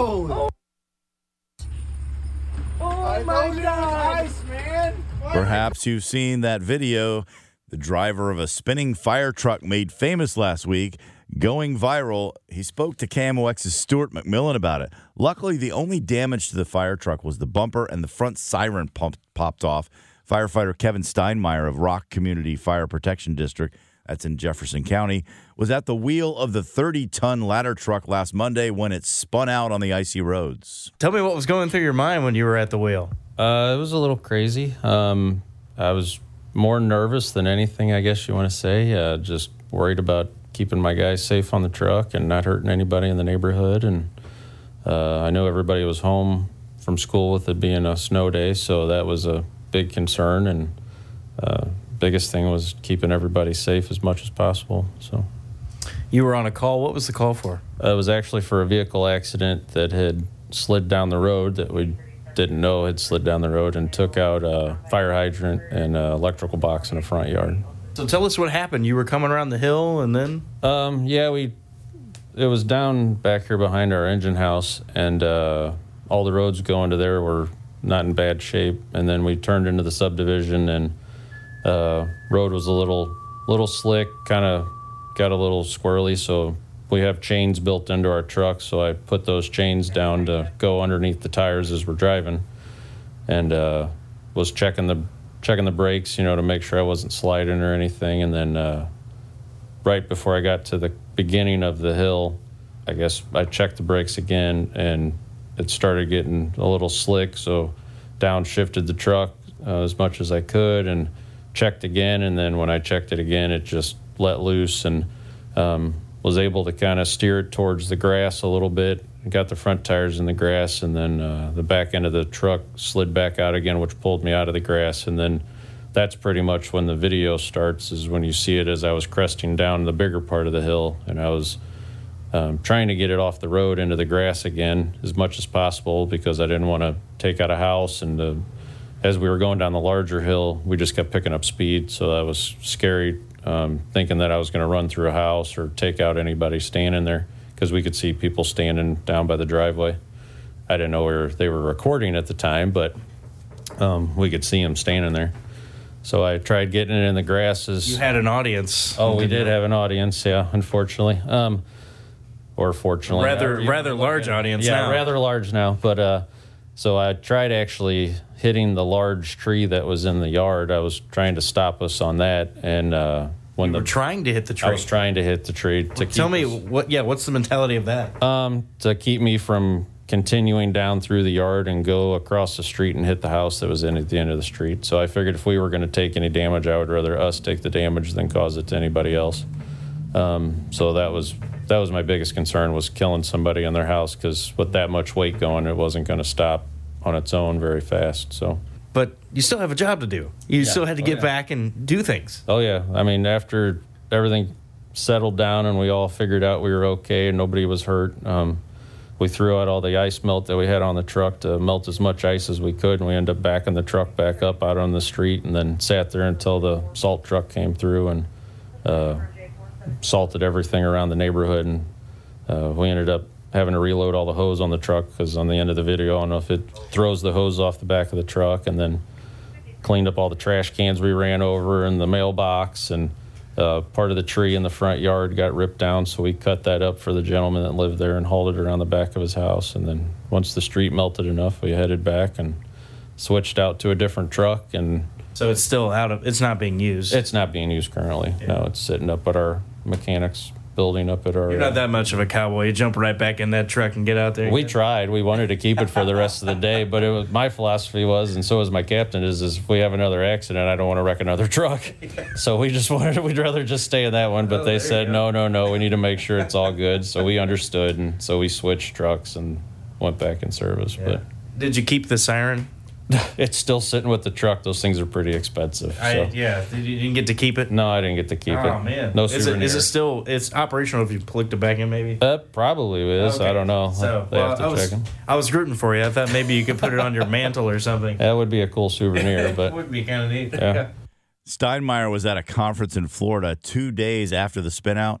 Oh Perhaps you've seen that video. The driver of a spinning fire truck made famous last week, going viral. He spoke to KMOX's Stuart McMillian about it. Luckily, the only damage to the fire truck was the bumper and the front siren pump popped off. Firefighter Kevin Steinmeyer of Rock Community Fire Protection District, that's in Jefferson County, was at the wheel of the 30 ton ladder truck last Monday when it spun out on the icy roads. Tell me what was going through your mind when you were at the wheel. Uh, it was a little crazy. Um, I was more nervous than anything, I guess you want to say. Uh, just worried about keeping my guys safe on the truck and not hurting anybody in the neighborhood. And uh, I know everybody was home from school with it being a snow day, so that was a big concern. And uh, biggest thing was keeping everybody safe as much as possible. So You were on a call. What was the call for? uh, it was actually for a vehicle accident that had slid down the road that we didn't know had slid down the road and took out a fire hydrant and an electrical box in the front yard. So tell us what happened. You were coming around the hill and then Um, yeah, we it was down back here behind our engine house, and uh, all the roads going to there were not in bad shape. And then we turned into the subdivision, and uh, road was a little little slick, kind of got a little squirrely. So we have chains built into our truck, so I put those chains down to go underneath the tires as we're driving, and uh, was checking the checking the brakes, you know, to make sure I wasn't sliding or anything, and then. Uh, right before I got to the beginning of the hill, I guess I checked the brakes again and it started getting a little slick. So downshifted the truck uh, as much as I could and checked again. And then when I checked it again, it just let loose and um, was able to kind of steer it towards the grass a little bit. Got the front tires in the grass, and then uh, the back end of the truck slid back out again, which pulled me out of the grass. And then that's pretty much when the video starts is when you see it as I was cresting down the bigger part of the hill and I was um, trying to get it off the road into the grass again as much as possible because I didn't want to take out a house and uh, as we were going down the larger hill we just kept picking up speed so that was scary um, thinking that I was going to run through a house or take out anybody standing there because we could see people standing down by the driveway I didn't know where they were recording at the time but um, we could see them standing there so I tried getting it in the grasses. you had an audience. Oh, we did have an audience, yeah, unfortunately. Um, or fortunately. Rather- rather large audience Yeah, now. rather large now. But uh, so I tried actually hitting the large tree that was in the yard. I was trying to stop us on that. And uh, when You the were trying to hit the tree, I was trying to hit the tree to keep Tell me us- what? Yeah, what's the mentality of that? um, to keep me from continuing down through the yard and go across the street and hit the house that was in at the end of the street. So I figured if we were going to take any damage, I would rather us take the damage than cause it to anybody else. Um, so that was that was my biggest concern was killing somebody in their house because with that much weight going, it wasn't going to stop on its own very fast. So. But you still have a job to do. You still had to get back and do things. Oh yeah, I mean after everything settled down and we all figured out we were okay and nobody was hurt, um, we threw out all the ice melt that we had on the truck to melt as much ice as we could, and we ended up backing the truck back up out on the street and then sat there until the salt truck came through and uh, salted everything around the neighborhood, and uh, we ended up having to reload all the hose on the truck because on the end of the video, I don't know if it throws the hose off the back of the truck and then cleaned up all the trash cans we ran over and the mailbox and uh, part of the tree in the front yard got ripped down. So we cut that up for the gentleman that lived there and hauled it around the back of his house. And then once the street melted enough, we headed back and switched out to a different truck and So it's still out of. It's not being used. it's not being used currently. No, it's sitting up at our mechanics building up at our. You're not that much of a cowboy. You jump right back in that truck and get out there. we tried. We wanted to keep it for the rest of the day, but it was my philosophy was, and so was my captain, is, is if we have another accident, I don't want to wreck another truck. So we just wanted, we'd rather just stay in that one. But they oh, said, no, no, no, we need to make sure it's all good. So we understood, and so we switched trucks and went back in service. But Did you keep the siren? it's still sitting with the truck. Those things are pretty expensive. So. I, yeah. You, you didn't get to keep it? No, I didn't get to keep it. Oh man. no is it, souvenir. is it still? It's operational if you plugged it back in, maybe. Uh, probably is. Okay. I don't know. So they well, have to I was. I was rooting for you. I thought maybe you could put it on your mantle or something. That would be a cool souvenir, but would be kind of neat. Yeah. Steinmeyer was at a conference in Florida two days after the spinout,